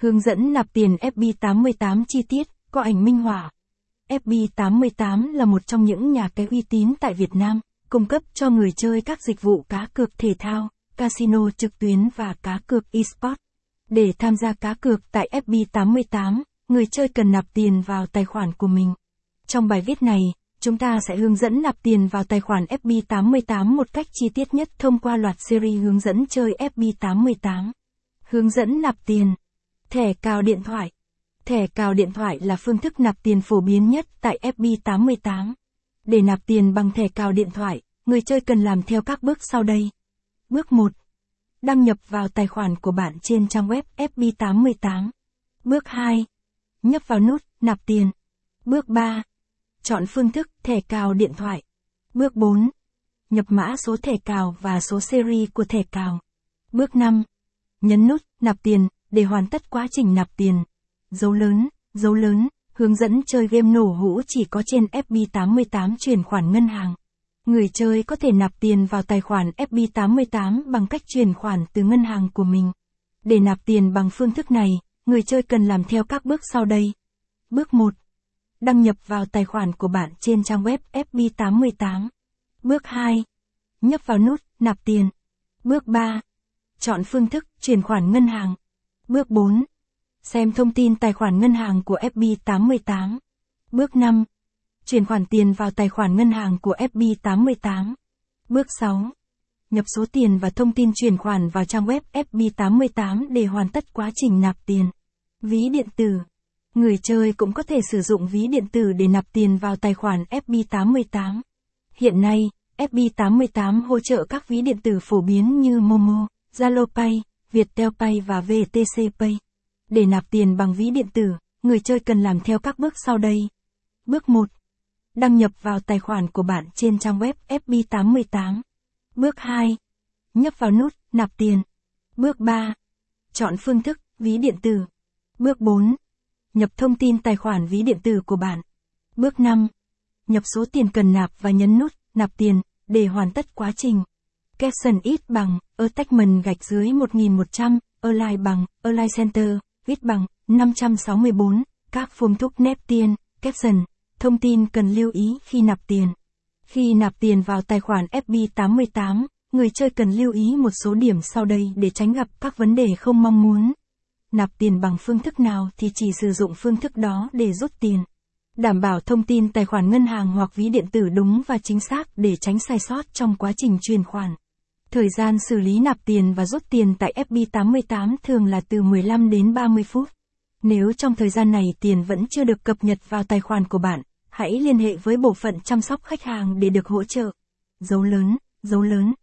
Hướng dẫn nạp tiền FB88 chi tiết, có ảnh minh họa. FB88 là một trong những nhà cái uy tín tại Việt Nam, cung cấp cho người chơi các dịch vụ cá cược thể thao, casino trực tuyến và cá cược eSports. Để tham gia cá cược tại FB88, người chơi cần nạp tiền vào tài khoản của mình. Trong bài viết này, chúng ta sẽ hướng dẫn nạp tiền vào tài khoản FB88 một cách chi tiết nhất thông qua loạt series hướng dẫn chơi FB88. Hướng dẫn nạp tiền. Thẻ cào điện thoại. Thẻ cào điện thoại là phương thức nạp tiền phổ biến nhất tại FB88. Để nạp tiền bằng thẻ cào điện thoại, người chơi cần làm theo các bước sau đây. Bước 1. Đăng nhập vào tài khoản của bạn trên trang web FB88. Bước 2. Nhấp vào nút nạp tiền. Bước 3. Chọn phương thức thẻ cào điện thoại. Bước 4. Nhập mã số thẻ cào và số series của thẻ cào. Bước 5. Nhấn nút nạp tiền để hoàn tất quá trình nạp tiền. Dấu lớn, dấu lớn, hướng dẫn chơi game nổ hũ chỉ có trên FB88 chuyển khoản ngân hàng. Người chơi có thể nạp tiền vào tài khoản FB88 bằng cách chuyển khoản từ ngân hàng của mình. Để nạp tiền bằng phương thức này, người chơi cần làm theo các bước sau đây. Bước 1. Đăng nhập vào tài khoản của bạn trên trang web FB88. Bước 2. Nhấp vào nút nạp tiền. Bước 3. Chọn phương thức chuyển khoản ngân hàng. Bước 4. Xem thông tin tài khoản ngân hàng của FB88. Bước 5. Chuyển khoản tiền vào tài khoản ngân hàng của FB88. Bước 6. Nhập số tiền và thông tin chuyển khoản vào trang web FB88 để hoàn tất quá trình nạp tiền. Ví điện tử. Người chơi cũng có thể sử dụng ví điện tử để nạp tiền vào tài khoản FB88. Hiện nay, FB88 hỗ trợ các ví điện tử phổ biến như Momo, Zalo Pay, Viettel Pay và VTC Pay. Để nạp tiền bằng ví điện tử, người chơi cần làm theo các bước sau đây. Bước 1. Đăng nhập vào tài khoản của bạn trên trang web FB88. Bước 2. Nhấp vào nút nạp tiền. Bước 3. Chọn phương thức ví điện tử. Bước 4. Nhập thông tin tài khoản ví điện tử của bạn. Bước 5. Nhập số tiền cần nạp và nhấn nút nạp tiền để hoàn tất quá trình. Caption ít bằng, attachment gạch dưới 1100, align bằng, align center, ít bằng, 564, các phương thúc nép tiền, caption, thông tin cần lưu ý khi nạp tiền. Khi nạp tiền vào tài khoản FB88, người chơi cần lưu ý một số điểm sau đây để tránh gặp các vấn đề không mong muốn. Nạp tiền bằng phương thức nào thì chỉ sử dụng phương thức đó để rút tiền. Đảm bảo thông tin tài khoản ngân hàng hoặc ví điện tử đúng và chính xác để tránh sai sót trong quá trình chuyển khoản. Thời gian xử lý nạp tiền và rút tiền tại FB88 thường là từ 15 đến 30 phút. Nếu trong thời gian này tiền vẫn chưa được cập nhật vào tài khoản của bạn, hãy liên hệ với bộ phận chăm sóc khách hàng để được hỗ trợ. Dấu lớn, dấu lớn.